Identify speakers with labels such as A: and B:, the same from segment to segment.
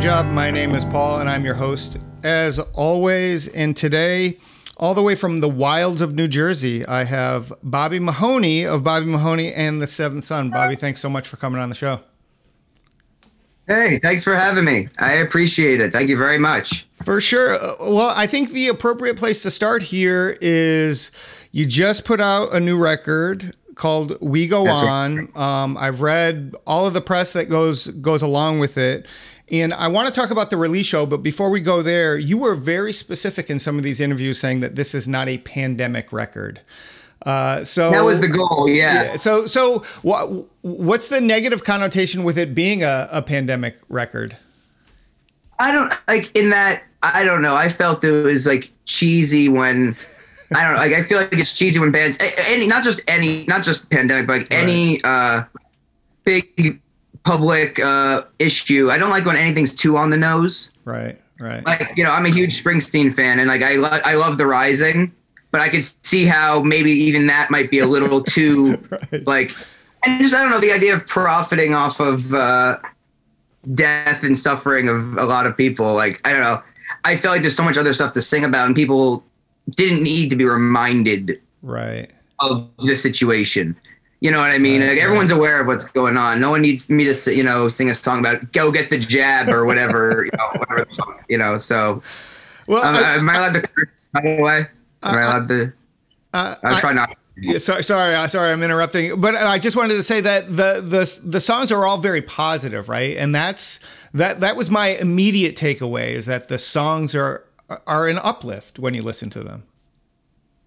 A: Job. My name is Paul, and I'm your host as always. And today, all the way from the wilds of New Jersey, I have Bobby Mahoney of Bobby Mahoney and the Seventh Son. Bobby, thanks so much for coming on the show.
B: Hey, thanks for having me. I appreciate it. Thank you very much.
A: For sure. Uh, Well, I think the appropriate place to start here is you just put out a new record called "We Go
B: That's
A: On." Um, I've read all of the press that goes goes along with it, and I want to talk about the release show. But before we go there, you were very specific in some of these interviews, saying that this is not a pandemic record. Uh, so
B: That was the goal. Yeah.
A: yeah. So so what what's the negative connotation with it being a, a pandemic record?
B: I don't like in that. I don't know. I felt it was like cheesy when. I don't know. Like I feel like it's cheesy when bands, any, not just any, not just pandemic, but like any uh, big public uh, issue. I don't like when anything's too on the nose.
A: Right. Right.
B: Like you know, I'm a huge Springsteen fan, and like I lo- I love The Rising, but I could see how maybe even that might be a little too
A: Right.
B: like and just I don't know the idea of profiting off of uh, death and suffering of a lot of people. Like I don't know, I feel like there's so much other stuff to sing about, and people didn't need to be reminded
A: Right.
B: of the situation. You know what I mean?
A: Right,
B: like everyone's aware of what's going on. No one needs me to, you know, sing a song about "Go get the jab" or whatever. you know, whatever. You know, so
A: Well,
B: um,
A: I-
B: am I allowed to curse? By the way, am I allowed to?
A: uh,
B: I'll
A: I-
B: try not.
A: Yeah, sorry, sorry, uh, sorry, I'm interrupting. But I just wanted to say that the the the songs are all very positive, right? And that's that that was my immediate takeaway is that the songs are are an uplift when you listen to them.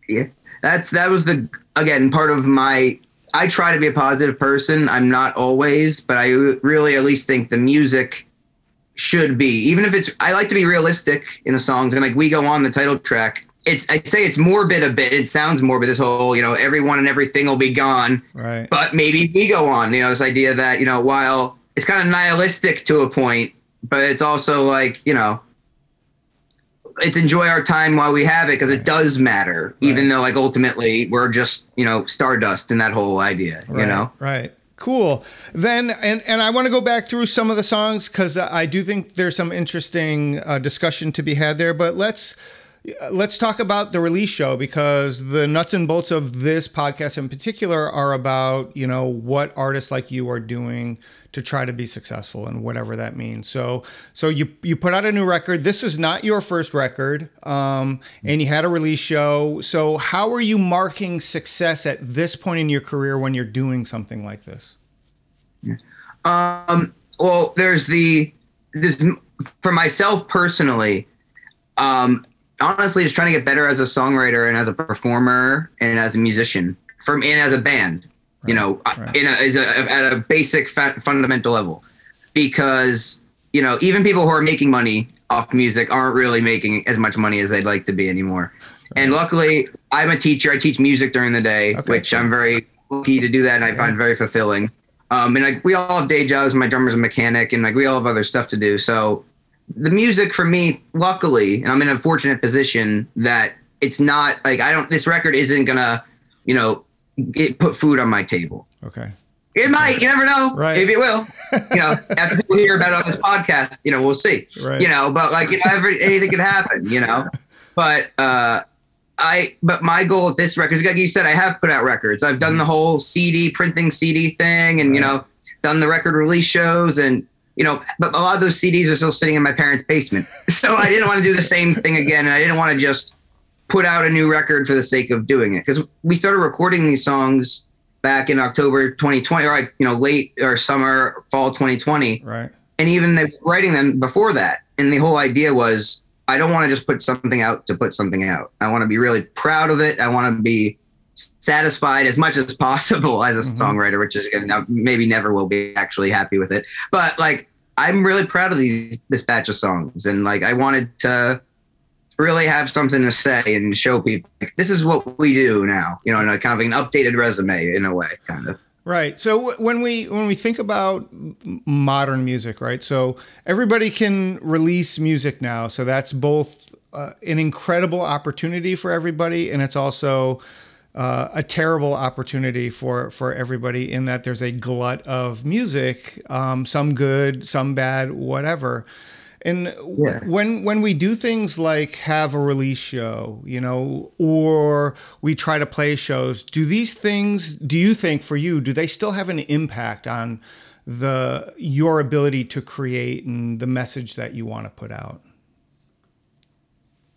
B: Yeah, that's that was the again part of my. I try to be a positive person. I'm not always, but I really at least think the music should be, even if it's. I like to be realistic in the songs, and like we go on the title track. It's I say it's morbid a bit. It sounds morbid. This whole you know everyone and everything will be gone,
A: Right.
B: but maybe we go on. You know this idea that you know while it's kind of nihilistic to a point, but it's also like you know it's enjoy our time while we have it because it does matter, even though like ultimately we're just you know stardust in that whole idea. You know,
A: Right. Cool. Then, and and I want to go back through some of the songs because I do think there's some interesting uh, discussion to be had there. But let's let's talk about the release show because the nuts and bolts of this podcast in particular are about you know what artists like you are doing to try to be successful and whatever that means. So so you you put out a new record. This is not your first record, um, and you had a release show. So how are you marking success at this point in your career when you're doing something like this?
B: Um, well, there's the this for myself personally. Um, honestly, just trying to get better as a songwriter and as a performer and as a musician, from and as a band. You know,
A: right.
B: in a, as a at a basic fa- fundamental level, because you know even people who are making money off music aren't really making as much money as they'd like to be anymore. And luckily, I'm a teacher. I teach music during the day,
A: Okay,
B: which
A: cool.
B: I'm very lucky to do that, and I find very fulfilling. Um, and like we all have day jobs. My drummer's a mechanic, and like we all have other stuff to do. So the music for me, luckily, and I'm in a fortunate position that it's not like I don't. This record isn't gonna, you know, get, put food on my table.
A: Okay.
B: It might. You never know.
A: Right.
B: Maybe it will. You know, after people hear about it on this podcast, you know, we'll see.
A: Right.
B: You know, but like you know, every, anything could happen. You know, but uh, I. But my goal with this record, is, like you said, I have put out records. I've done the whole CD printing CD thing, and you know, done the record release shows, and you know, but a lot of those CDs are still sitting in my parents' basement. So I didn't want to do the same thing again, and I didn't want to just put out a new record for the sake of doing it because we started recording these songs back in October 2020, or like, you know, late or summer, fall 2020,
A: Right.
B: and even they writing them before that. And the whole idea was, I don't want to just put something out to put something out. I want to be really proud of it. I want to be satisfied as much as possible as a
A: Mhm.
B: songwriter, which is gonna maybe never will be actually happy with it. But like, I'm really proud of these this batch of songs, and like, I wanted to really have something to say and show people like, this is what we do now. You know, in a kind of an updated resume in a way, kind of.
A: Right. So when we when we think about modern music, right? So everybody can release music now. So that's both uh, an incredible opportunity for everybody, and it's also uh, a terrible opportunity for for everybody in that there's a glut of music, um, some good, some bad, whatever. And yeah. when when we do things like have a release show, you know, or we try to play shows, do these things? Do you think for you, do they still have an impact on the your ability to create and the message that you want to put out?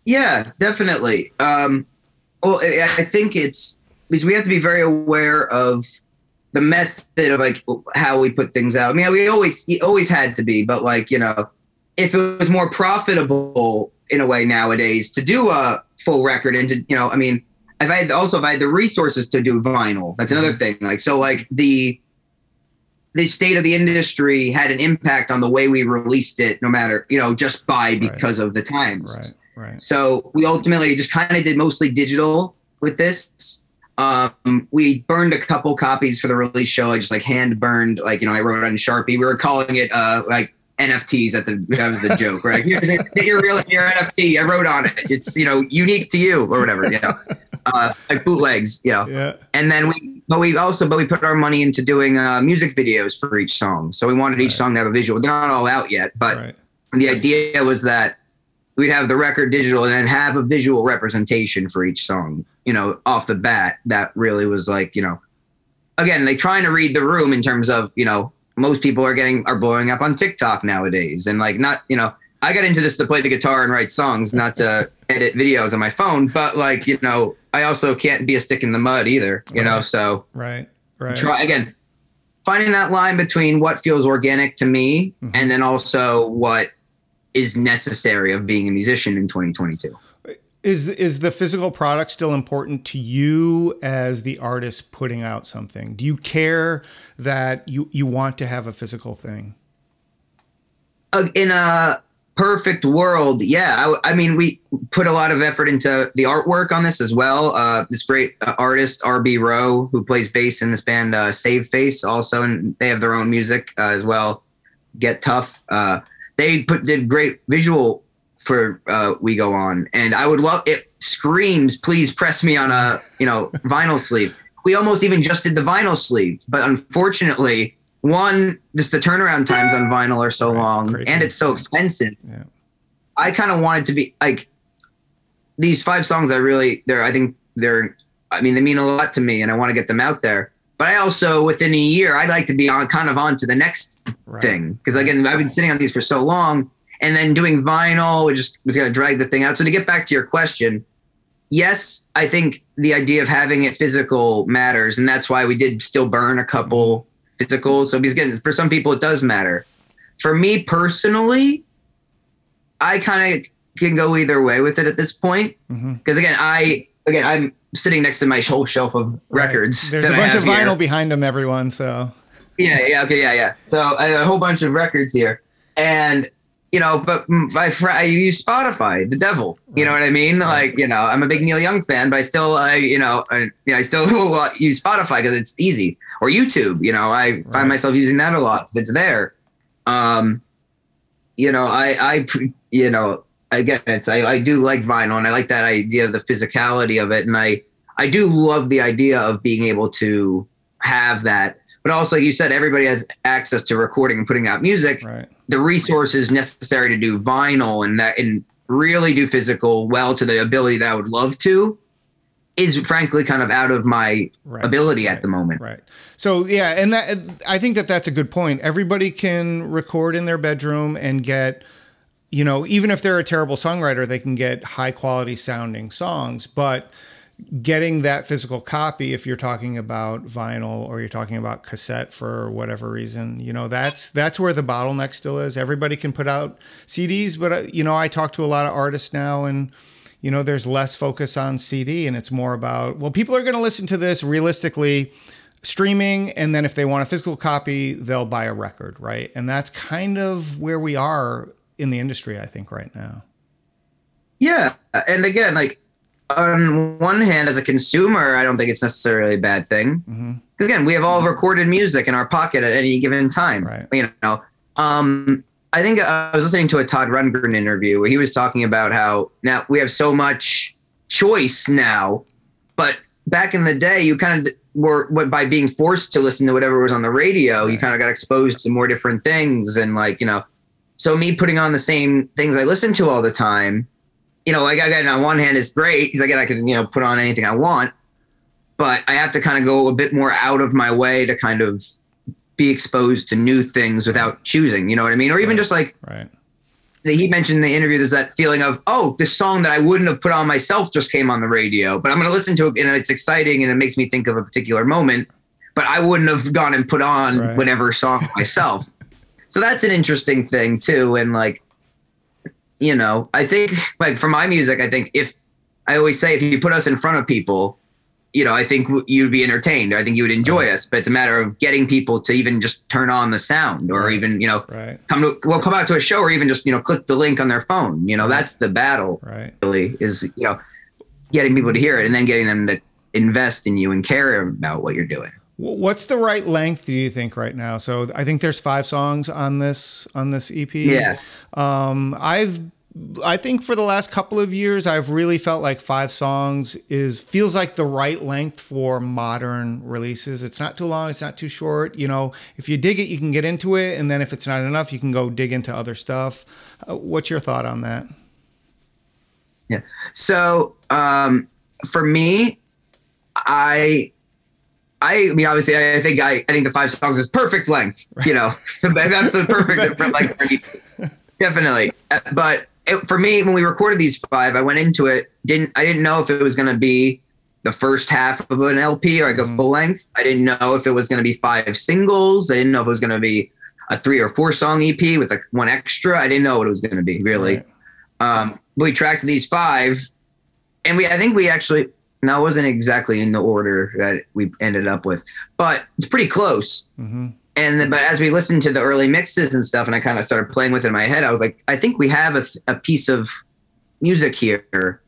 B: Yeah, definitely. Um, well, I think it's because we have to be very aware of the method of like how we put things out. I mean, we always always had to be, but like you know, if it was more profitable in a way nowadays to do a full record and to you know i mean if i had also if i had the resources to do vinyl that's another mm-hmm. thing like so like the the state of the industry had an impact on the way we released it no matter you know just by because right. of the times
A: right right
B: so we ultimately just kind of did mostly digital with this um, we burned a couple copies for the release show. I just like hand burned, like you know, I wrote it on Sharpie. We were calling it uh, like NFTs at the that was the joke, right? Here's your real your NFT. I wrote on it. It's you know unique to you or whatever, you know, uh, like bootlegs, you know.
A: Yeah.
B: And then we, but we also, but we put our money into doing uh, music videos for each song. So we wanted each song to have a visual. They're not all out yet, but right. the idea was that we'd have the record digital and then have a visual representation for each song. You know, off the bat, that really was like you know, again, like trying to read the room in terms of you know most people are getting are blowing up on TikTok nowadays, and like not you know I got into this to play the guitar and write songs, not to edit videos on my phone. But like you know, I also can't be a stick in the mud either. You right. know, so
A: right, right.
B: Try again, finding that line between what feels organic to me mm-hmm. and then also what is necessary of being a musician in 2022.
A: Is is the physical product still important to you as the artist putting out something? Do you care that you you want to have a physical thing?
B: Uh, in a perfect world, yeah. I, I, mean, we put a lot of effort into the artwork on this as well. Uh, this great uh, artist RB Rowe, who plays bass in this band uh, Save Face, also, and they have their own music uh, as well. Get Tough. They put did great visual for uh, we go on. And i would love it screams please press me on a you know vinyl sleeve. We almost even just did the vinyl sleeve but unfortunately one just the turnaround times on vinyl are so right, long crazy. and it's so expensive. Yeah. i kind of wanted to be like these five songs i really they're i think they're i mean they mean a lot to me and i want to get them out there but I also, within a year, I'd like to be on kind of on to the next right. thing because again, I've been sitting on these for so long, and then doing vinyl, we just was gonna drag the thing out. So to get back to your question, yes, I think the idea of having it physical matters, and that's why we did still burn a couple physicals. So because again, for some people it does matter. For me personally, I kind of can go either way with it at this point because mm-hmm. again, I again I'm sitting next to my whole shelf of records.
A: Right. There's a bunch of vinyl here. behind them, everyone. So
B: yeah, yeah, okay, yeah, yeah. So I have a whole bunch of records here, and you know, but I, I use Spotify, the devil. You know what I mean? Like, you know, I'm a big Neil Young fan, but I still, I, you know, I, you know, I still use Spotify because it's easy or YouTube. You know, I right. find myself using that a lot. It's there. Um, you know, I, I, you know, again, it's I, I do like vinyl and I like that idea of the physicality of it, and I, I do love the idea of being able to have that but also you said everybody has access to recording and putting out music
A: right.
B: the resources necessary to do vinyl and that and really do physical well to the ability that i would love to is frankly kind of out of my right. ability
A: right.
B: at the moment
A: right so yeah and that i think that that's a good point everybody can record in their bedroom and get you know even if they're a terrible songwriter they can get high quality sounding songs but getting that physical copy if you're talking about vinyl or you're talking about cassette for whatever reason you know that's that's where the bottleneck still is. Everybody can put out cds but uh, you know i talk to a lot of artists now and you know there's less focus on cd and it's more about well people are going to listen to this realistically streaming and then if they want a physical copy they'll buy a record right? And that's kind of where we are in the industry i think right now
B: yeah and again like on one hand, as a consumer, I don't think it's necessarily a bad thing. Mm-hmm. Again, we have all recorded music in our pocket at any given time.
A: Right.
B: You know, um, I think I was listening to a Todd Rundgren interview where he was talking about how now we have so much choice now, but back in the day, you kind of were by being forced to listen to whatever was on the radio, right. you kind of got exposed to more different things. And like, you know, so me putting on the same things I listen to all the time, you know, like again, on one hand, it's great because again, I can, you know, put on anything I want, but I have to kind of go a bit more out of my way to kind of be exposed to new things without choosing, you know what I mean? Or even
A: right.
B: just like,
A: right
B: he mentioned in the interview there's that feeling of oh this song that i wouldn't have put on myself just came on the radio but i'm going to listen to it and it's exciting and it makes me think of a particular moment but i wouldn't have gone and put on right. whatever song myself so that's an interesting thing too and like you know i think like for my music i think if i always say if you put us in front of people you know, I think you'd be entertained. I think you would enjoy right. us, but it's a matter of getting people to even just turn on the sound or right. even, you know,
A: right.
B: come to, well, come out to a show or even just, you know, click the link on their phone. You know, that's the battle
A: right.
B: really is, you know, getting people to hear it and then getting them to invest in you and care about what you're doing.
A: What's the right length do you think right now? So I think there's five songs on this on this EP.
B: Yeah.
A: Um, I've I think for the last couple of years, I've really felt like five songs is feels like the right length for modern releases. It's not too long, it's not too short. You know, if you dig it, you can get into it, and then if it's not enough, you can go dig into other stuff. Uh, what's your thought on that?
B: Yeah. So um, for me, I I mean, obviously, I think I, I think the five songs is perfect length. You know, that's the perfect like definitely. Uh, but it, for me, when we recorded these five, I went into it didn't I didn't know if it was going to be the first half of an LP or like a mm. full length. I didn't know if it was going to be five singles. I didn't know if it was going to be a three or four song EP with like one extra. I didn't know what it was going to be really. Right. Um, we tracked these five, and we I think we actually now wasn't exactly in the order that we ended up with, but it's pretty close.
A: Mm-hmm
B: and then, but as we listened to the early mixes and stuff, and I kind of started playing with it in my head, I was like, I think we have a, a piece of music here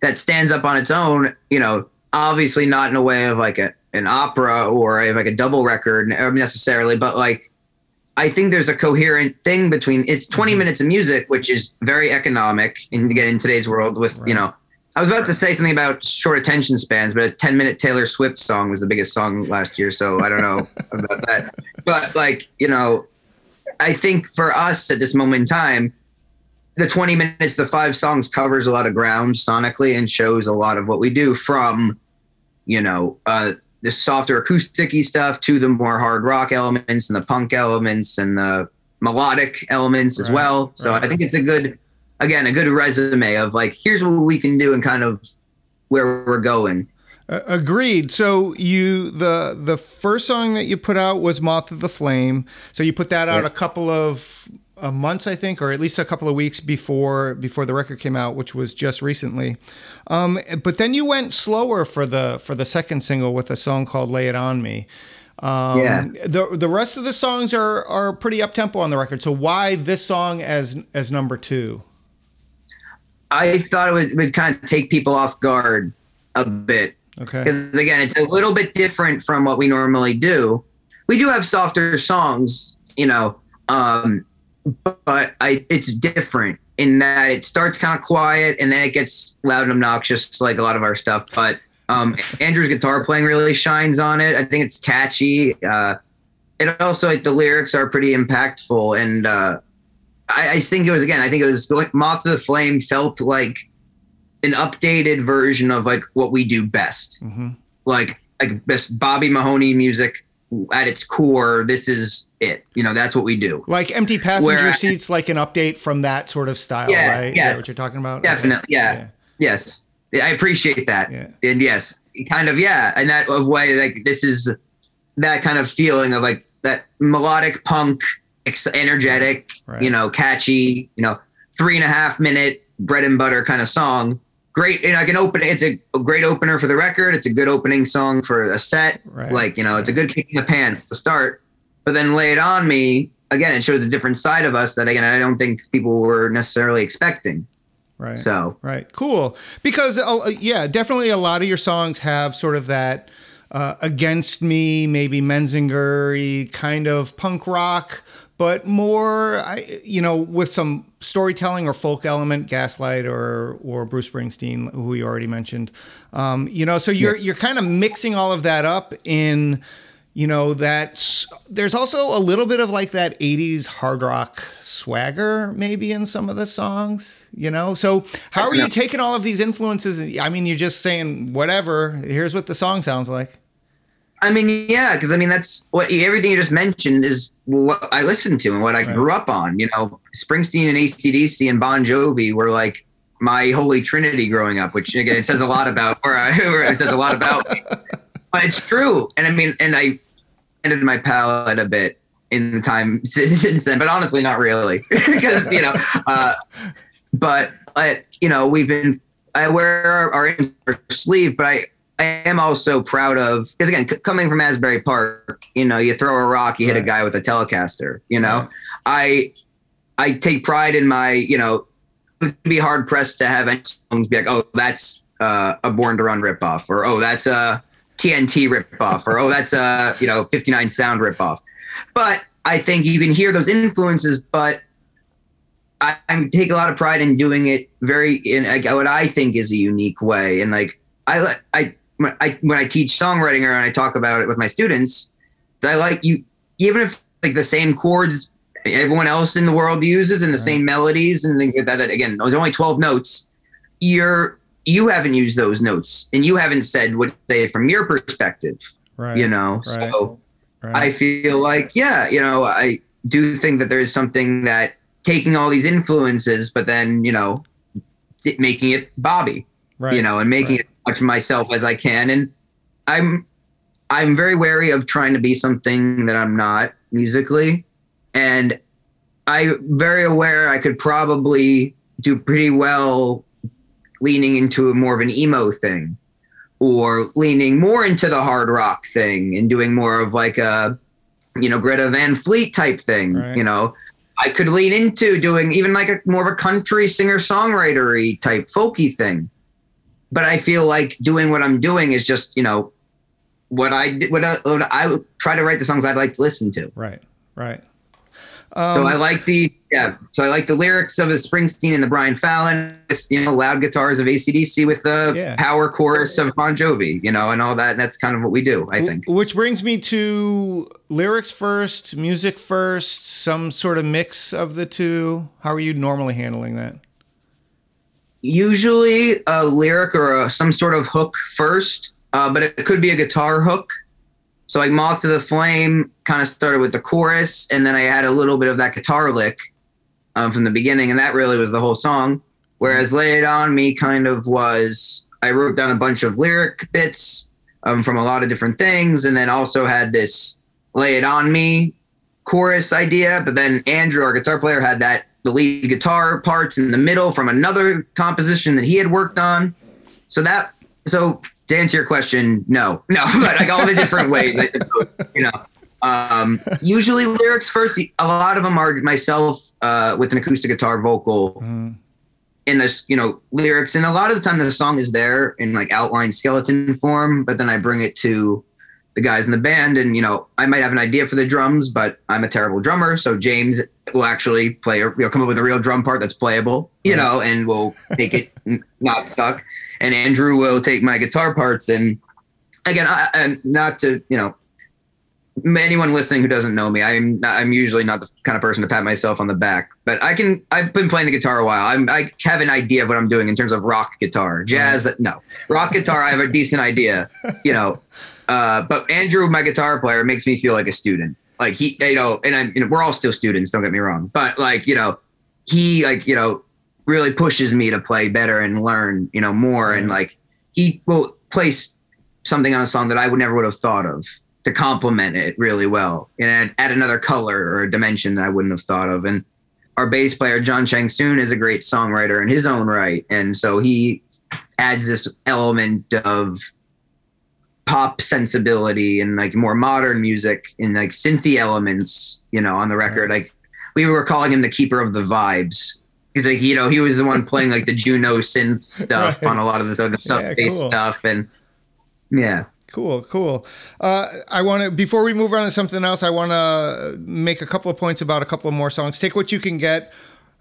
B: that stands up on its own. You know, obviously not in a way of like a, an opera or a, like a double record necessarily, but like I think there's a coherent thing between it's 20 mm-hmm. minutes of music, which is very economic in again in today's world with right. you know I was about to say something about short attention spans, but a 10 minute Taylor Swift song was the biggest song last year. So I don't know about that. But like, you know, I think for us at this moment in time, the 20 minutes, the five songs covers a lot of ground sonically and shows a lot of what we do from, you know, uh, the softer acoustic stuff to the more hard rock elements and the punk elements and the melodic elements as well. So right. I think it's a good again a good resume of like here's what we can do and kind of where we're going.
A: Uh, agreed. So you the the first song that you put out was "Moth of the Flame." So you put that out a couple of uh, months, I think, or at least a couple of weeks before before the record came out, which was just recently. Um, but then you went slower for the for the second single with a song called "Lay It On Me." Um,
B: yeah.
A: The the rest of the songs are are pretty up tempo on the record. So why this song as as number two?
B: I thought it would, would kind of take people off guard a bit.
A: Okay.
B: Because again, it's a little bit different from what we normally do. We do have softer songs, you know, um, but I it's different in that it starts kind of quiet and then it gets loud and obnoxious like a lot of our stuff. But um, Andrew's guitar playing really shines on it. I think it's catchy. Uh, and also like the lyrics are pretty impactful and uh, I, I think it was again. I think it was going. Moth of the Flame felt like an updated version of like what we do best.
A: Mm-hmm.
B: Like like best Bobby Mahoney music at its core. This is it. You know, that's what we do.
A: Like empty passenger seats, like an update from that sort of style,
B: yeah,
A: right?
B: Yeah,
A: what you're talking about?
B: Definitely. Yeah. yeah. Yes. I appreciate that. Yeah. And yes, kind of yeah, and that of way like this is that kind of feeling of like that melodic punk energetic, right. you know, catchy, you know, three and a half minute bread and butter kind of song. Great, and I can open. It's a, a great opener for the record. It's a good opening song for a set.
A: Right.
B: Like you know, it's a good kick in the pants to start. But then lay it on me again. It shows a different side of us that again I don't think people were necessarily expecting.
A: Right.
B: So
A: right, cool. Because uh, yeah, definitely a lot of your songs have sort of that uh, Against Me, maybe Menzinger, kind of punk rock, but more, I, you know, with some storytelling or folk element, Gaslight or or Bruce Springsteen, who we already mentioned. Um, you know, so you're yeah. you're kind of mixing all of that up in you know that there's also a little bit of like that 80s hard rock swagger maybe in some of the songs you know so how are you taking all of these influences i mean you're just saying whatever here's what the song sounds like
B: i mean yeah because i mean that's what everything you just mentioned is what i listened to and what i right. grew up on you know springsteen and acdc and bon jovi were like my holy trinity growing up which again it says a lot about where i where it says a lot about me but it's true. And I mean, and I ended my palate a bit in the time since then, but honestly, not really, because you know. Uh, but I, you know, we've been. I wear our, our sleeve, but I I am also proud of because again, c- coming from Asbury Park, you know, you throw a rock, you hit right. a guy with a Telecaster. You know, right. I I take pride in my, you know, be hard pressed to have any songs be like, oh, that's uh, a Born to Run ripoff, or oh, that's a TNT ripoff or oh that's a you know 59 sound ripoff. But I think you can hear those influences, but I, I take a lot of pride in doing it very in like, what I think is a unique way. And like I I when I when I teach songwriting or and I talk about it with my students, I like you even if like the same chords everyone else in the world uses and the same melodies and things like that. That again, there's only 12 notes. You're you haven't used those notes and you haven't said what they from your perspective right you know right. so right. i feel like yeah you know i do think that there's something that taking all these influences but then you know making it bobby right. you know and making it much myself as i can. And i'm i'm very wary of trying to be something that i'm not musically. And i'm very aware i could probably do pretty well leaning into a more of an emo thing or leaning more into the hard rock thing and doing more of like a you know Greta Van Fleet type thing right. you know. I could lean into doing even like a more of a country singer songwritery type folky thing but I feel like doing what I'm doing is just you know what I what I, what I try to write the songs I'd like to listen to
A: right right
B: um, so I like the yeah. So I like the lyrics of the Springsteen and the Brian Fallon with you know loud guitars of ACDC with the yeah. power chorus of Bon Jovi, you know, and all that. That's kind of what we do, I think.
A: Which brings me to lyrics first, music first, some sort of mix of the two. How are you normally handling that?
B: Usually a lyric or a, some sort of hook first, uh, but it could be a guitar hook so like Moth to the Flame kind of started with the chorus, and then I had a little bit of that guitar lick um, from the beginning, and that really was the whole song. Whereas Lay It On Me kind of was, I wrote down a bunch of lyric bits um, from a lot of different things, and then also had this Lay It On Me chorus idea. But then Andrew, our guitar player, had that the lead guitar parts in the middle from another composition that he had worked on. So that so to answer your question, no, no, but like all the different ways, you know. Um, usually lyrics first. A lot of them are myself uh, with an acoustic guitar vocal mm. in this, you know, lyrics, and a lot of the time the song is there in like outline skeleton form, but then I bring it to the guys in the band, and you know, I might have an idea for the drums, but I'm a terrible drummer, so James will actually play, or you know, come up with a real drum part that's playable, you know, and we'll make it not stuck and Andrew will take my guitar parts. And again, I, am not to you know anyone listening who doesn't know me, I'm not, I'm usually not the kind of person to pat myself on the back, but I can. I've been playing the guitar a while. I'm, I have an idea of what I'm doing in terms of rock guitar, jazz. Uh-huh. No, rock guitar. I have a decent idea, you know. Uh, but Andrew, my guitar player, makes me feel like a student. Like he, you know, and I'm, you know, we're all still students. Don't get me wrong, but like you know, he like you know really pushes me to play better and learn, you know, more. And like he will place something on a song that I would never would have thought of to complement it really well and add, add another color or a dimension that I wouldn't have thought of. And our bass player John Chang Soon is a great songwriter in his own right, and so he adds this element of pop sensibility and like more modern music and like synthy elements, you know, on the record. Like we were calling him the keeper of the vibes He's like, you know, he was the one playing like the Juno synth stuff right. on a lot of this other stuff, yeah, cool. stuff, and yeah.
A: Cool, cool. Uh, I want to before we move on to something else. I want to make a couple of points about a couple of more songs. Take what you can get.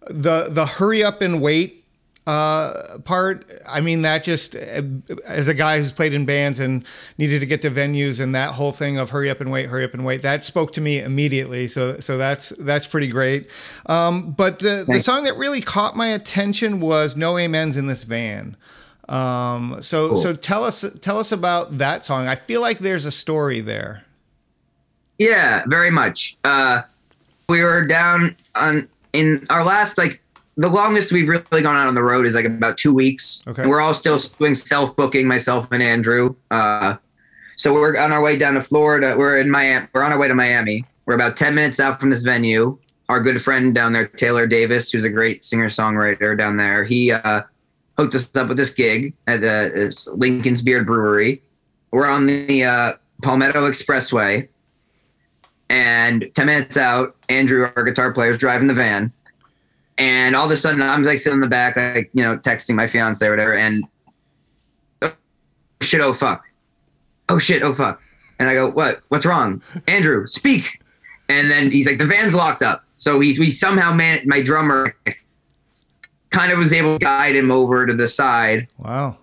A: The the hurry up and wait uh, part. I mean, that just as a guy who's played in bands and needed to get to venues and that whole thing of hurry up and wait, hurry up and wait. That spoke to me immediately. So so that's that's pretty great. Um, but the the song that really caught my attention was No Amens in This Van. Um, so cool. so tell us tell us about that song. I feel like there's a story there.
B: Yeah, very much. Uh, we were down on in our last like the longest we've really gone out on the road is like about two weeks. Okay. And we're all still doing self booking, myself and Andrew. Uh, so we're on our way down to Florida. We're in Miami. We're on our way to Miami. We're about ten minutes out from this venue. Our good friend down there, Taylor Davis, who's a great singer songwriter down there, he uh, hooked us up with this gig at the Lincoln's Beard Brewery. We're on the uh, Palmetto Expressway, and ten minutes out, Andrew, our guitar player, is driving the van, and all of a sudden, I'm like sitting in the back, like you know, texting my fiance or whatever, and oh, shit, oh fuck, oh shit, oh fuck, and I go, what? What's wrong, Andrew? Speak. And then he's like, the van's locked up. So he's we somehow man my drummer kind of was able to guide him over to the side.
A: Wow.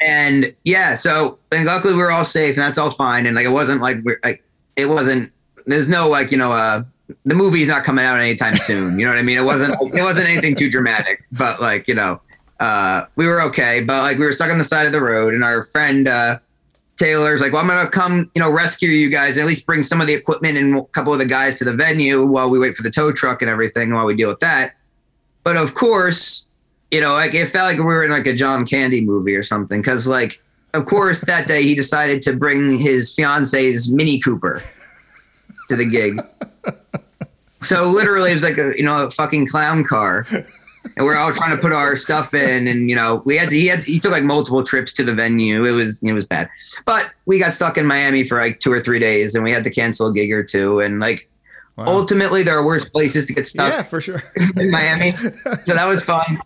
B: And yeah, so and luckily we were all safe and that's all fine. And like it wasn't like we're like it wasn't there's no like, you know, uh the movie's not coming out anytime soon. You know what I mean? It wasn't it wasn't anything too dramatic, but like, you know, uh we were okay. But like we were stuck on the side of the road and our friend uh Taylor's like, well, I'm gonna come, you know, rescue you guys and at least bring some of the equipment and a couple of the guys to the venue while we wait for the tow truck and everything while we deal with that. But of course, you know, like it felt like we were in like a John Candy movie or something. Cause like, of course, that day he decided to bring his fiance's Mini Cooper to the gig. so literally, it was like a you know a fucking clown car, and we're all trying to put our stuff in, and you know we had to, he had he took like multiple trips to the venue. It was it was bad, but we got stuck in Miami for like two or three days, and we had to cancel a gig or two, and like Wow. Ultimately, there are worse places to get stuck.
A: Yeah, for sure.
B: in Miami, so that was fun.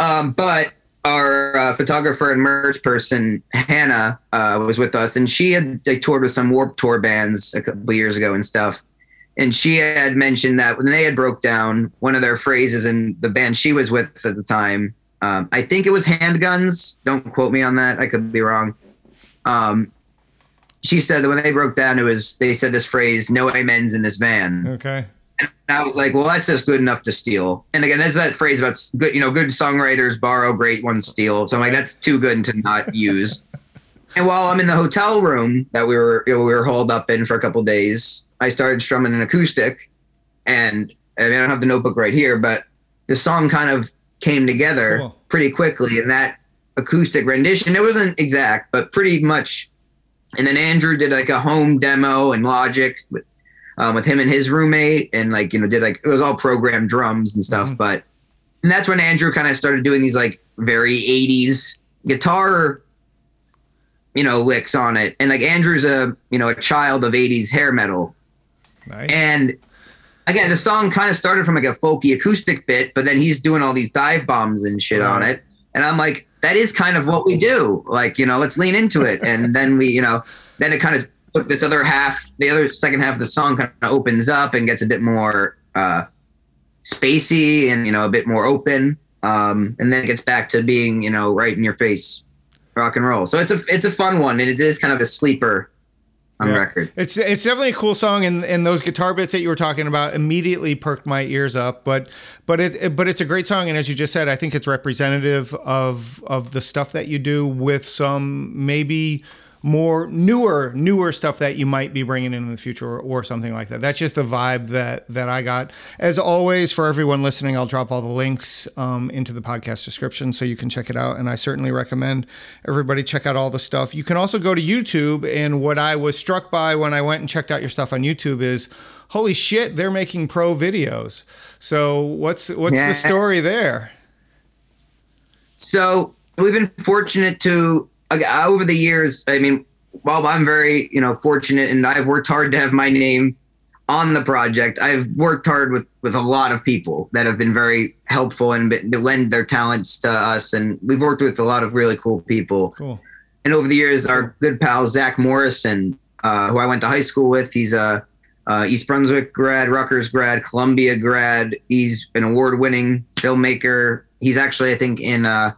B: Um, but our uh, photographer and merch person Hannah uh, was with us, and she had toured with some Warp Tour bands a couple years ago and stuff. And she had mentioned that when they had broke down, one of their phrases in the band she was with at the time, um, I think it was handguns. Don't quote me on that; I could be wrong. Um, she said that when they broke down, it was they said this phrase, "No amens in this van."
A: Okay.
B: And I was like, well, that's just good enough to steal. And again, there's that phrase about good, you know, good songwriters borrow, great ones steal. So I'm like, that's too good to not use. and while I'm in the hotel room that we were you know, we were holed up in for a couple days, I started strumming an acoustic, and I, mean, I don't have the notebook right here, but the song kind of came together cool. pretty quickly. And that acoustic rendition, it wasn't exact, but pretty much and then Andrew did like a home demo in Logic with, um, with him and his roommate, and like you know did like it was all programmed drums and stuff. Mm-hmm. But and that's when Andrew kind of started doing these like very '80s guitar, you know, licks on it. And like Andrew's a you know a child of '80s hair metal, nice. and again the song kind of started from like a folky acoustic bit, but then he's doing all these dive bombs and shit right. on it, and I'm like that is kind of what we do. Like, you know, let's lean into it. And then we, you know, then it kind of this other half, the other second half of the song kind of opens up and gets a bit more uh, spacey and, you know, a bit more open. Um, and then it gets back to being, you know, right in your face rock and roll. So it's a it's a fun one and it is kind of a sleeper on yeah. record.
A: It's it's definitely a cool song, and and those guitar bits that you were talking about immediately perked my ears up. But but it, but it's a great song, and as you just said, I think it's representative of of the stuff that you do with some maybe more newer newer stuff that you might be bringing in in the future or, or, something like that. That's just the vibe that that i got. As always for everyone listening i'll drop all the links um, into the podcast description so you can check it out. And i certainly recommend everybody check out all the stuff. You can also go to youtube. And what i was struck by when i went and checked out your stuff on youtube is holy shit they're making pro videos. So what's what's yeah. the story there?
B: So we've been fortunate to over the years, I mean, while I'm very, you know, fortunate and I've worked hard to have my name on the project, I've worked hard with with a lot of people that have been very helpful and been, lend their talents to us, and we've worked with a lot of really cool people.
A: Cool.
B: and over the years, our good pal Zach Morrison, uh, who I went to high school with, he's a uh, East Brunswick grad, Rutgers grad, Columbia grad. He's an award-winning filmmaker. He's actually, I think, in uh,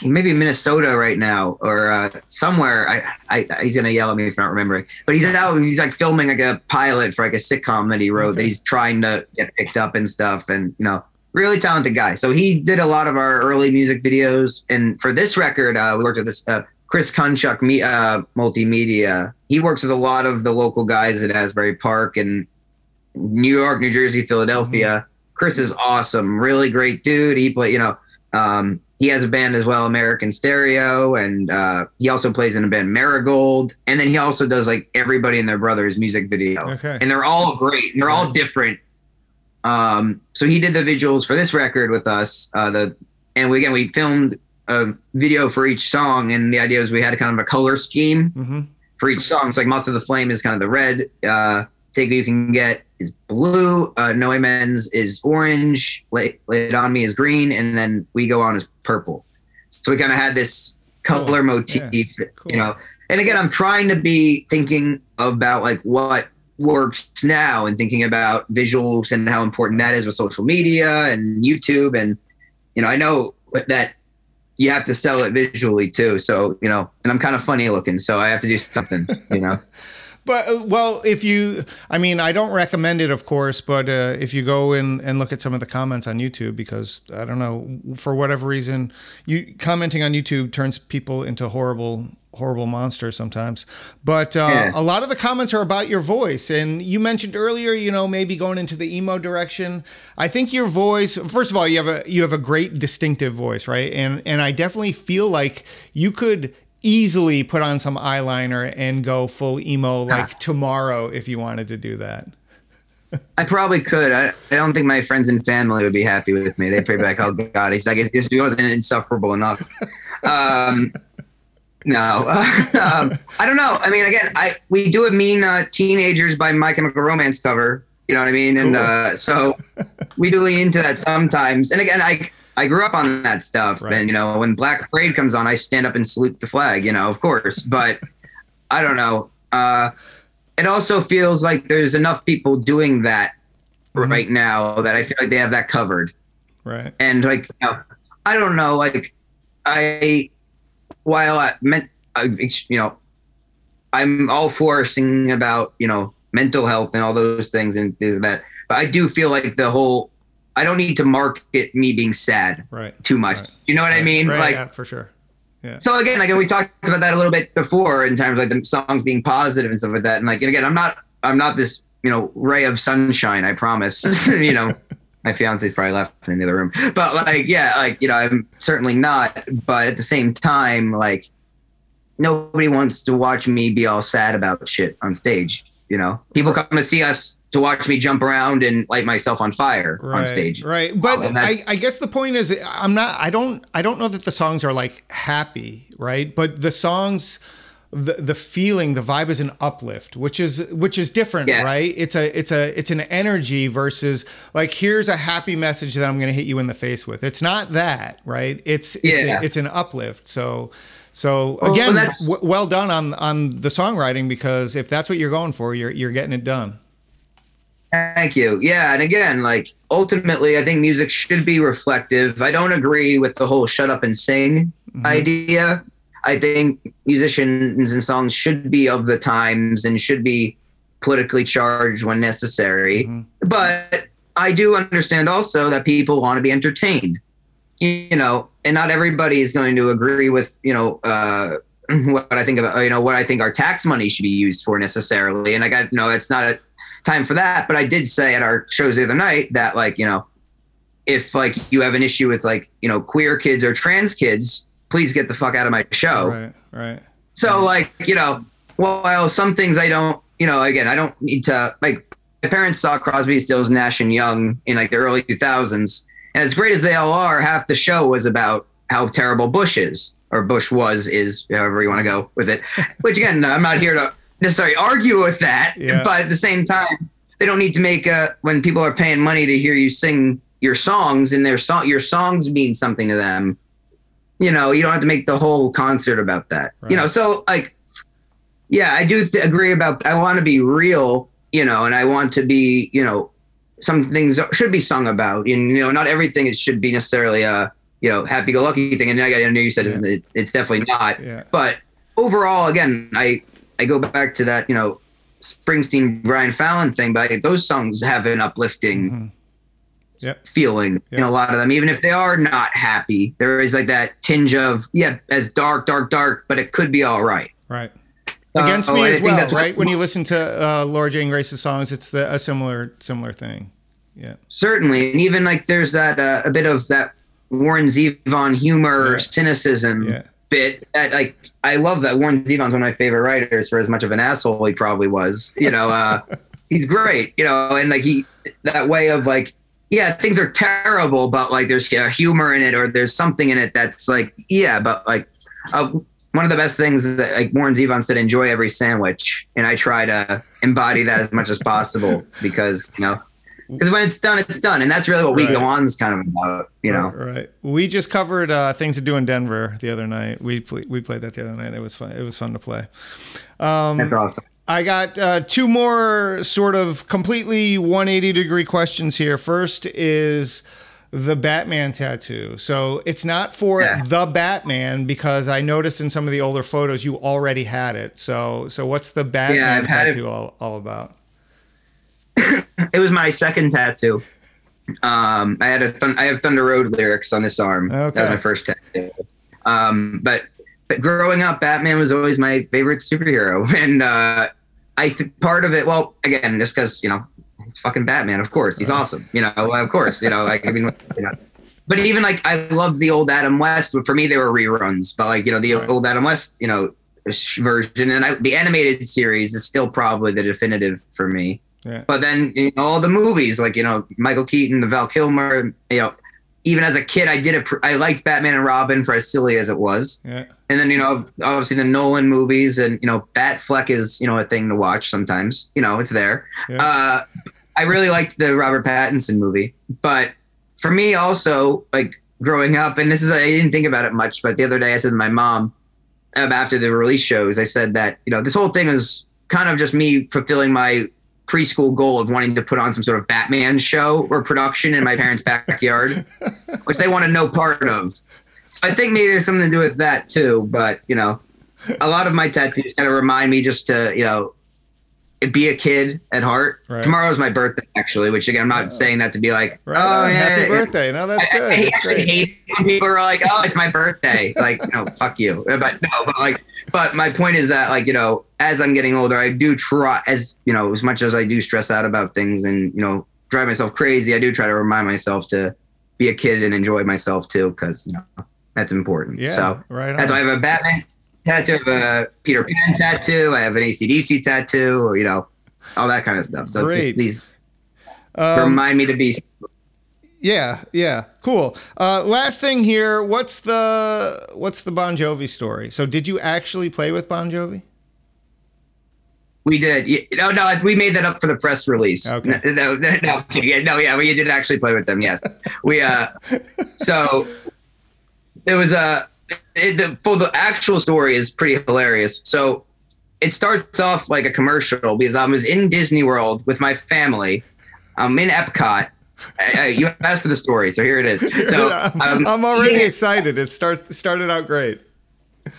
B: he may be in Minnesota right now or uh, somewhere. I, I, he's gonna yell at me if I'm not remembering. But he's out. He's like filming like a pilot for like a sitcom that he wrote okay. that he's trying to get picked up and stuff. And you know, really talented guy. So he did a lot of our early music videos. And for this record, uh, we worked with this uh, Chris Kunchuk me, uh, multimedia. He works with a lot of the local guys at Asbury Park and New York, New Jersey, Philadelphia. Mm-hmm. Chris is awesome, really great dude. He play, you know, um, he has a band as well, American Stereo, and uh, he also plays in a band Marigold. And then he also does like everybody and their brothers music video. Okay. And they're all great. And they're all different. Um, so he did the visuals for this record with us. Uh, the and we again we filmed a video for each song, and the idea was we had kind of a color scheme mm-hmm. for each song. So like Moth of the Flame is kind of the red. Uh, Take You Can Get is blue. Uh, no Amens is orange. Lay, Lay It On Me is green, and then We Go On is purple. So we kind of had this color cool. motif, yeah. cool. you know. And again, I'm trying to be thinking about like what works now and thinking about visuals and how important that is with social media and YouTube. And, you know, I know that you have to sell it visually too. So, you know, and I'm kind of funny looking, so I have to do something, you know.
A: But uh, well, if you, I mean, I don't recommend it, of course. But uh, if you go in and look at some of the comments on YouTube, because I don't know, for whatever reason, you commenting on YouTube turns people into horrible, horrible monsters sometimes. But uh, yeah. a lot of the comments are about your voice, and you mentioned earlier, you know, maybe going into the emo direction. I think your voice. First of all, you have a you have a great distinctive voice, right? And and I definitely feel like you could easily put on some eyeliner and go full emo like ah. tomorrow if you wanted to do that.
B: I probably could. I, I don't think my friends and family would be happy with me. They'd probably be like, "Oh God, he's like he wasn't insufferable enough." Um, no, um, I don't know. I mean, again, I we do a mean uh, teenagers by My Chemical Romance cover. You know what I mean? And cool. uh, so we do lean into that sometimes. And again, I I grew up on that stuff, right. and you know, when Black Parade comes on, I stand up and salute the flag. You know, of course, but I don't know. Uh, it also feels like there's enough people doing that mm-hmm. right now that I feel like they have that covered.
A: Right.
B: And like, you know, I don't know, like I, while I meant, you know, I'm all for singing about, you know, mental health and all those things and that, but I do feel like the whole I don't need to market me being sad
A: right.
B: too much.
A: Right.
B: You know what
A: right.
B: I mean? Like
A: yeah, for sure. Yeah.
B: So again, like we talked about that a little bit before in terms of like the songs being positive and stuff like that. And like and again, I'm not I'm not this you know ray of sunshine. I promise. you know, my fiance's probably left in the other room. But like yeah, like you know, I'm certainly not. But at the same time, like nobody wants to watch me be all sad about shit on stage. You know, people come to see us to watch me jump around and light myself on fire
A: right,
B: on stage.
A: Right. But I, I guess the point is I'm not I don't I don't know that the songs are like happy, right? But the songs the the feeling, the vibe is an uplift, which is which is different, yeah. right? It's a it's a it's an energy versus like here's a happy message that I'm going to hit you in the face with. It's not that, right? It's it's yeah. a, it's an uplift. So so again, well, w- well done on on the songwriting because if that's what you're going for, you're you're getting it done.
B: Thank you. Yeah, and again, like ultimately, I think music should be reflective. I don't agree with the whole "shut up and sing" mm-hmm. idea. I think musicians and songs should be of the times and should be politically charged when necessary. Mm-hmm. But I do understand also that people want to be entertained you know, and not everybody is going to agree with, you know, uh, what I think about, you know, what I think our tax money should be used for necessarily. And I got, no, it's not a time for that. But I did say at our shows the other night that, like, you know, if like you have an issue with like, you know, queer kids or trans kids, please get the fuck out of my show.
A: Right. Right.
B: So, like, you know, while some things I don't, you know, again, I don't need to, like, my parents saw Crosby, Stills, Nash, and Young in like the early 2000s and as great as they all are, half the show was about how terrible Bush is, or Bush was, is however you want to go with it. Which again, I'm not here to necessarily argue with that, yeah. but at the same time, they don't need to make a when people are paying money to hear you sing your songs and their song your songs mean something to them. you know, you don't have to make the whole concert about that.
A: Right.
B: You know, so like, yeah, I do th- agree about. I want to be real, you know, and I want to be, you know, some things should be sung about, and you know, not everything it should be necessarily a, you know, happy-go-lucky thing. And I, know you said
A: Yeah.
B: it, it's definitely not,
A: Yeah.
B: but overall, again, I I go back to that, you know, Springsteen, Brian Fallon thing, but I, those songs have an uplifting
A: Mhm. Yep.
B: feeling in a lot of them, even if they are not happy. There is like that tinge of yeah, as dark, dark, dark, but it could be all right.
A: Right.
B: Uh,
A: Against
B: oh,
A: me as well, right? When you listen to uh, Laura Jane Grace's songs, it's the, a similar similar thing. Yeah.
B: Certainly, and even like there's that uh, a bit of that Warren Zevon humor,
A: Yeah.
B: cynicism
A: Yeah.
B: bit. That like I love that Warren Zevon's one of my favorite writers for as much of an asshole he probably was. You know, uh, he's great. You know, and like he that way of like yeah, things are terrible, but like there's uh, humor in it or there's something in it that's like yeah, but like. Uh, one of the best things is that like Warren Zevon said, enjoy every sandwich. And I try to embody that as much as possible because, you know, because when it's done, it's done. And that's really what We Go On is kind of about, you know.
A: Right. We just covered uh, things to do in Denver the other night. We we played that the other night. It was fun. It was fun to play.
B: That's awesome.
A: I got uh, two more sort of completely 180 degree questions here. First is the Batman tattoo. So it's not for
B: Yeah.
A: the Batman because I noticed in some of the older photos you already had it. So so what's the Batman
B: it-
A: tattoo all, all about?
B: It was my second tattoo. Um, I had a thun- I have Thunder Road lyrics on this arm. That was my first tattoo. Um, but, but growing up, Batman was always my favorite superhero, and uh, I think part of it. Well, again, just because you know, it's fucking Batman. Of course, he's awesome. You know, of course, you know, like I mean, you know. But even like I loved the old Adam West. But for me, they were reruns. But like you know, the old Adam West, you know, version, and I, the animated series is still probably the definitive for me.
A: Yeah.
B: But then you know all the movies, like you know Michael Keaton, the Val Kilmer, you know, even as a kid, I did a I liked Batman and Robin for as silly as it was.
A: Yeah.
B: And then you know obviously the Nolan movies, and you know Batfleck is you know a thing to watch sometimes. You know it's there.
A: Yeah.
B: Uh, I really liked the Robert Pattinson movie, but for me also like growing up, and this is I didn't think about it much, but the other day I said to my mom um, after the release shows, I said that you know this whole thing is kind of just me fulfilling my preschool goal of wanting to put on some sort of Batman show or production in my parents' backyard, which they wanted no part of. So I think maybe there's something to do with that too. But you know, a lot of my tattoos kind of remind me just to you know be a kid at heart.
A: Right.
B: Tomorrow's my birthday actually, which again I'm not saying that to be like
A: Right.
B: oh
A: on.
B: yeah,
A: Happy birthday. No, that's good.
B: I,
A: That's
B: actually
A: great.
B: hate when people are like, "Oh, it's my birthday." Like, no, fuck you. But no, but like, but my point is that, like, you know, as I'm getting older, I do try, as you know, as much as I do stress out about things and you know drive myself crazy, I do try to remind myself to be a kid and enjoy myself too, because you know that's important.
A: Yeah.
B: So
A: right.
B: that's
A: on.
B: why I have a Batman tattoo, I have a Peter Pan tattoo, I have an ACDC tattoo, or you know, all that kind of stuff. So
A: Great.
B: these
A: Um,
B: remind me to be
A: Yeah, yeah, cool. Uh, last thing here, what's the what's the Bon Jovi story? So, did you actually play with Bon Jovi?
B: We did. No, no, we made that up for the press release.
A: Okay.
B: No, no, no, yeah, no, yeah, we did actually play with them. Yes, we. uh So it was a. it, the, for the actual story is pretty hilarious. So it starts off like a commercial because I was in Disney World with my family. I'm in Epcot. You asked for the story, so here it is. So um,
A: I'm already excited. It start started out great.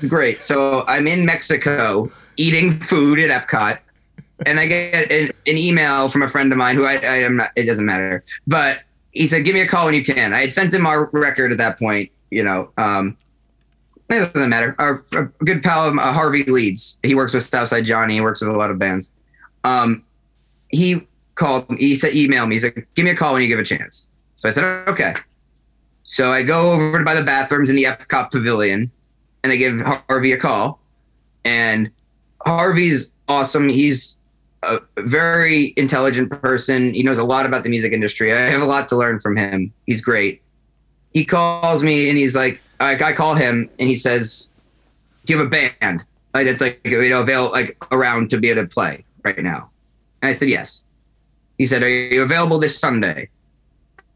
B: Great. So I'm in Mexico eating food at Epcot, and I get an, an email from a friend of mine who I, I am not, it doesn't matter, but he said, give me a call when you can. I had sent him our record at that point, you know, um, it doesn't matter. Our, our good pal, uh, Harvey Leeds, he works with Southside Johnny. He works with a lot of bands. Um, he called, he said, email me. He said, give me a call when you give a chance. So I said, okay. So I go over to by the bathrooms in the Epcot Pavilion and I give Harvey a call. And Harvey's awesome. He's a very intelligent person. He knows a lot about the music industry. I have a lot to learn from him. He's great. He calls me and he's like, I, I call him and he says, "Do you have a band like that's like you know avail like around to be able to play right now?" And I said, "Yes." He said, "Are you available this Sunday?"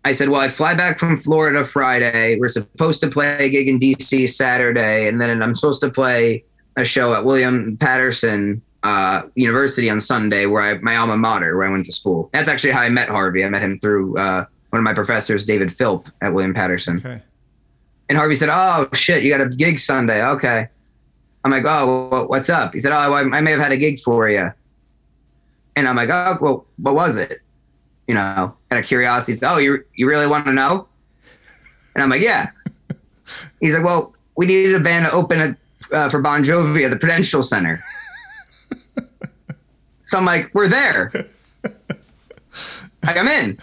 B: I said, well, I fly back from Florida Friday. We're supposed to play a gig in DC Saturday, and then I'm supposed to play a show at William Paterson uh, University on Sunday, where I my alma mater, where I went to school. That's actually how I met Harvey. I met him through uh, one of my professors, David Philp, at William Paterson.
A: Okay.
B: And Harvey said, "Oh shit, you got a gig Sunday? Okay." I'm like, "Oh, what's up?" He said, "Oh, I may have had a gig for you." And I'm like, "Oh, well, what was it?" You know, out of curiosity. He's, "Oh, you you really want to know?" And I'm like, "Yeah." He's like, "Well, we needed a band to open uh, for Bon Jovi at the Prudential Center." so I'm like, "We're there." like I'm in.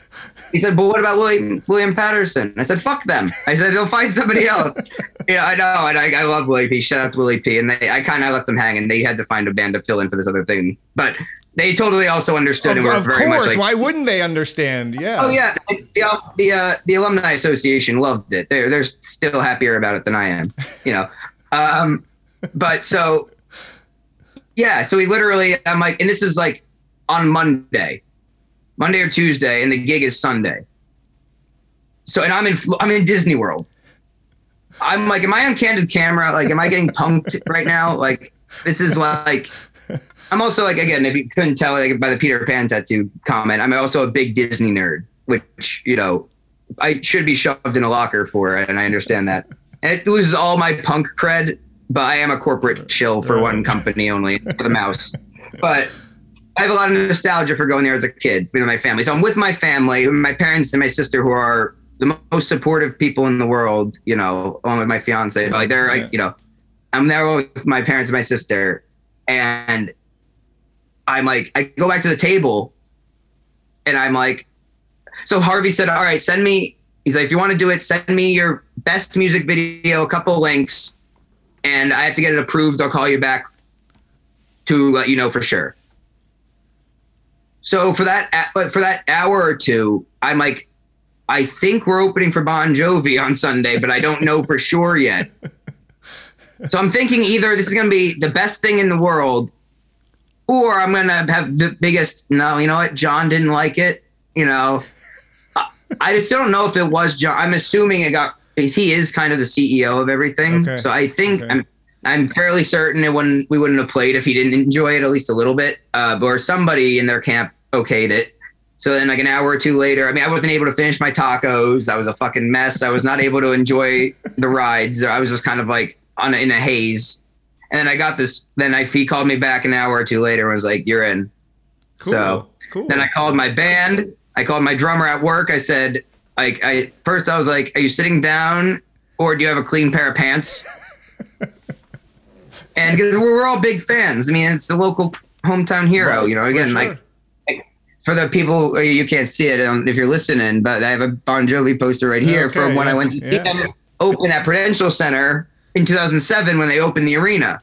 B: He said, "But what about William William Paterson?" I said, "Fuck them." I said, "They'll find somebody else." yeah, I know, and I, I love Willie P. Shout out to Willie P. And they, I kind of left them hanging. They had to find a band to fill in for this other thing, but they totally also understood
A: Of,
B: and were
A: of
B: very
A: course.
B: much like,
A: Why wouldn't they understand? Yeah.
B: "Oh yeah." The uh, the, uh, the alumni association loved it. They're they're still happier about it than I am. You know, um, but so yeah. So we literally, I'm like, and this is like on Monday. Monday or Tuesday, and the gig is Sunday. So, and I'm in I'm in Disney World. I'm like, am I on candid camera? Like, am I getting punked right now? Like, this is like, I'm also like, again, if you couldn't tell like by the Peter Pan tattoo comment, I'm also a big Disney nerd, which you know, I should be shoved in a locker for, and I understand that. And it loses all my punk cred, but I am a corporate shill for one company only, for the mouse. But I have a lot of nostalgia for going there as a kid with my family. So I'm with my family, my parents and my sister, who are the most supportive people in the world. You know, along with my fiance. But like they're, like, you know, I'm there with my parents and my sister, and I'm like, I go back to the table, and I'm like, so Harvey said, "All right, send me." He's like, "If you want to do it, send me your best music video, a couple links, and I have to get it approved. I'll call you back to let you know for sure." So for that, but for that hour or two, I'm like, I think we're opening for Bon Jovi on Sunday, but I don't know for sure yet. So I'm thinking either this is going to be the best thing in the world, or I'm going to have the biggest. No, you know what? John didn't like it. You know, I, I just don't know if it was John. I'm assuming it got. He is kind of the CEO of everything,
A: Okay.
B: so I think
A: Okay.
B: I'm. I'm fairly certain it wouldn't. We wouldn't have played if he didn't enjoy it at least a little bit, uh, or somebody in their camp okayed it. So then, like an hour or two later, I mean, I wasn't able to finish my tacos. I was a fucking mess. I was not able to enjoy the rides. I was just kind of like on a, in a haze. And then I got this. Then I, he called me back an hour or two later and was like, "You're in."
A: Cool.
B: So
A: cool.
B: then I called my band. I called my drummer at work. I said, like, I first I was like, "Are you sitting down, or do you have a clean pair of pants?" and because we're, all big fans. I mean, it's the local hometown hero.
A: Right,
B: you know, again,
A: sure.
B: like for the people uh, you can't see it um, if you're listening, but I have a Bon Jovi poster right here
A: Okay,
B: from when I went to see
A: yeah.
B: them open at Prudential Center in 2007 when they opened the arena.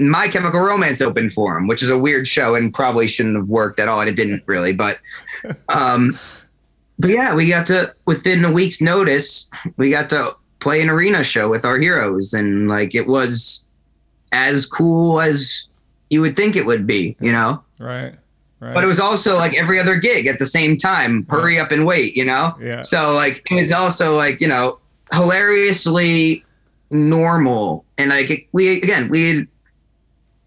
B: My Chemical Romance opened for them, which is a weird show and probably shouldn't have worked at all. And it didn't really, but, um, but yeah, we got to within a week's notice, we got to play an arena show with our heroes, and like it was as cool as you would think it would be, you know.
A: right. Right.
B: But it was also like every other gig at the same time. Hurry up and wait, you know.
A: Yeah.
B: So like it was also like you know hilariously normal, and like it, we again we had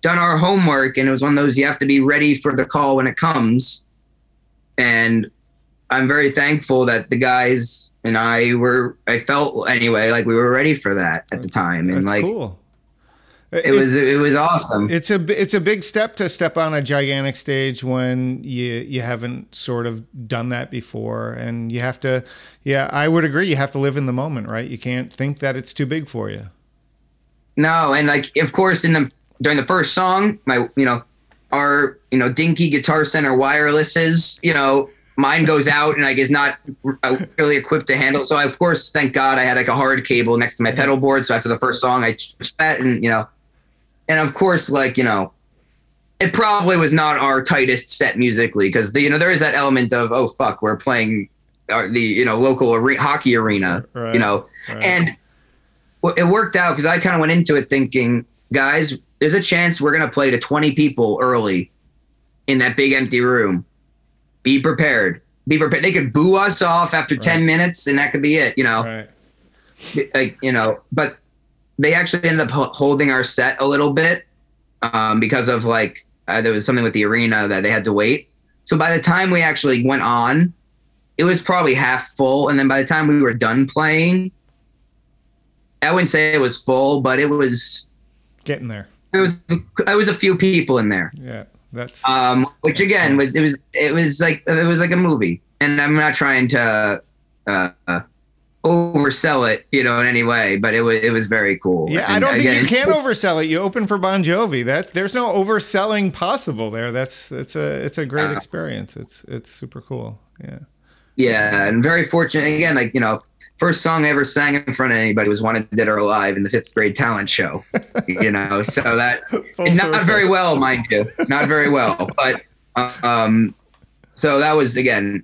B: done our homework, and it was one of those you have to be ready for the call when it comes. And I'm very thankful that the guys and I were. I felt anyway like we were ready for that at the time, and
A: That's
B: like
A: cool.
B: It was it was awesome.
A: It's a it's a big step to step on a gigantic stage when you you haven't sort of done that before, and you have to. Yeah, I would agree. You have to live in the moment, right? You can't think that it's too big for you.
B: No, and like of course in the during the first song, my you know, our you know dinky guitar center wirelesses, you know, mine goes out and like is not uh, really equipped to handle. So I, of course, thank God I had like a hard cable next to my pedal board. So after the first song, I switched that and you know, and of course, like you know, it probably was not our tightest set musically because the you know there is that element of oh fuck we're playing uh, the you know local are- hockey arena
A: Right.
B: you know
A: Right.
B: and it worked out because I kind of went into it thinking, guys, there's a chance we're gonna play to 20 people early in that big empty room. Be prepared. be prepared. They could boo us off after right. 10 minutes and that could be it, you know? Like, you know, but they actually ended up holding our set a little bit um, because of like, uh, there was something with the arena that they had to wait. So by the time we actually went on, it was probably half full. And then by the time we were done playing, I wouldn't say it was full, but it was
A: getting there.
B: It was, it was a few people in there.
A: Yeah. That's
B: um, which
A: that's
B: again cool. was it was it was like it was like a movie, and I'm not trying to uh, oversell it, you know, in any way, but it was it was very cool.
A: Yeah, and I don't again, think you can oversell it. You open for Bon Jovi. That there's no overselling possible there. That's it's a it's a great uh, experience. It's it's super cool. Yeah.
B: Yeah, and very fortunate again. Like you know, first song I ever sang in front of anybody was one "Wanted Dead or Alive" in the fifth grade talent show. you know, so that not circle. very well, mind you, not very well, but um, so that was again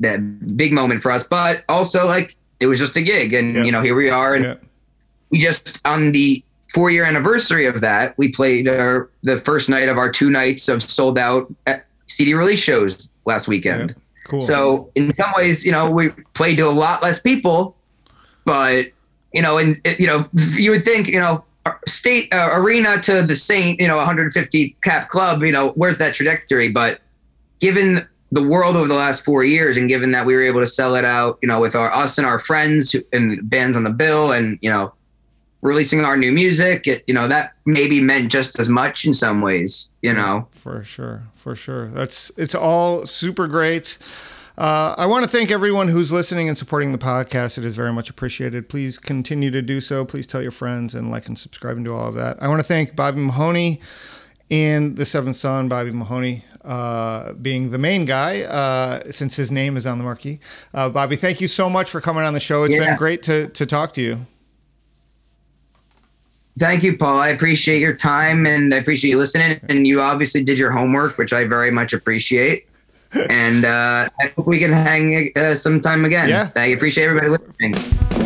B: that big moment for us. But also like it was just a gig, and yep. you know here we are, and yep. we just on the four year anniversary of that we played our, the first night of our two nights of sold out CD release shows last weekend. Yep. Cool. So in some ways, you know, we played to a lot less people, but you know, and you know, you would think, you know, state uh, arena to the Saint, you know, 150 cap club, you know, where's that trajectory? But given the world over the last four years, and given that we were able to sell it out, you know, with our us and our friends and bands on the bill, and you know, releasing our new music, it, you know, that maybe meant just as much in some ways, you know.
A: For sure, for sure. That's it's all super great. Uh, I want to thank everyone who's listening and supporting the podcast. It is very much appreciated. Please continue to do so. Please tell your friends and like and subscribe and do all of that. I want to thank Bobby Mahoney and the Seventh Son, Bobby Mahoney, uh, being the main guy, uh, since his name is on the marquee. Uh, Bobby, thank you so much for coming on the show. It's yeah. been great to, to talk to you.
B: Thank you, Paul. I appreciate your time and I appreciate you listening. And you obviously did your homework, which I very much appreciate. and uh, I hope we can hang uh, sometime again.
A: Yeah.
B: I appreciate everybody listening.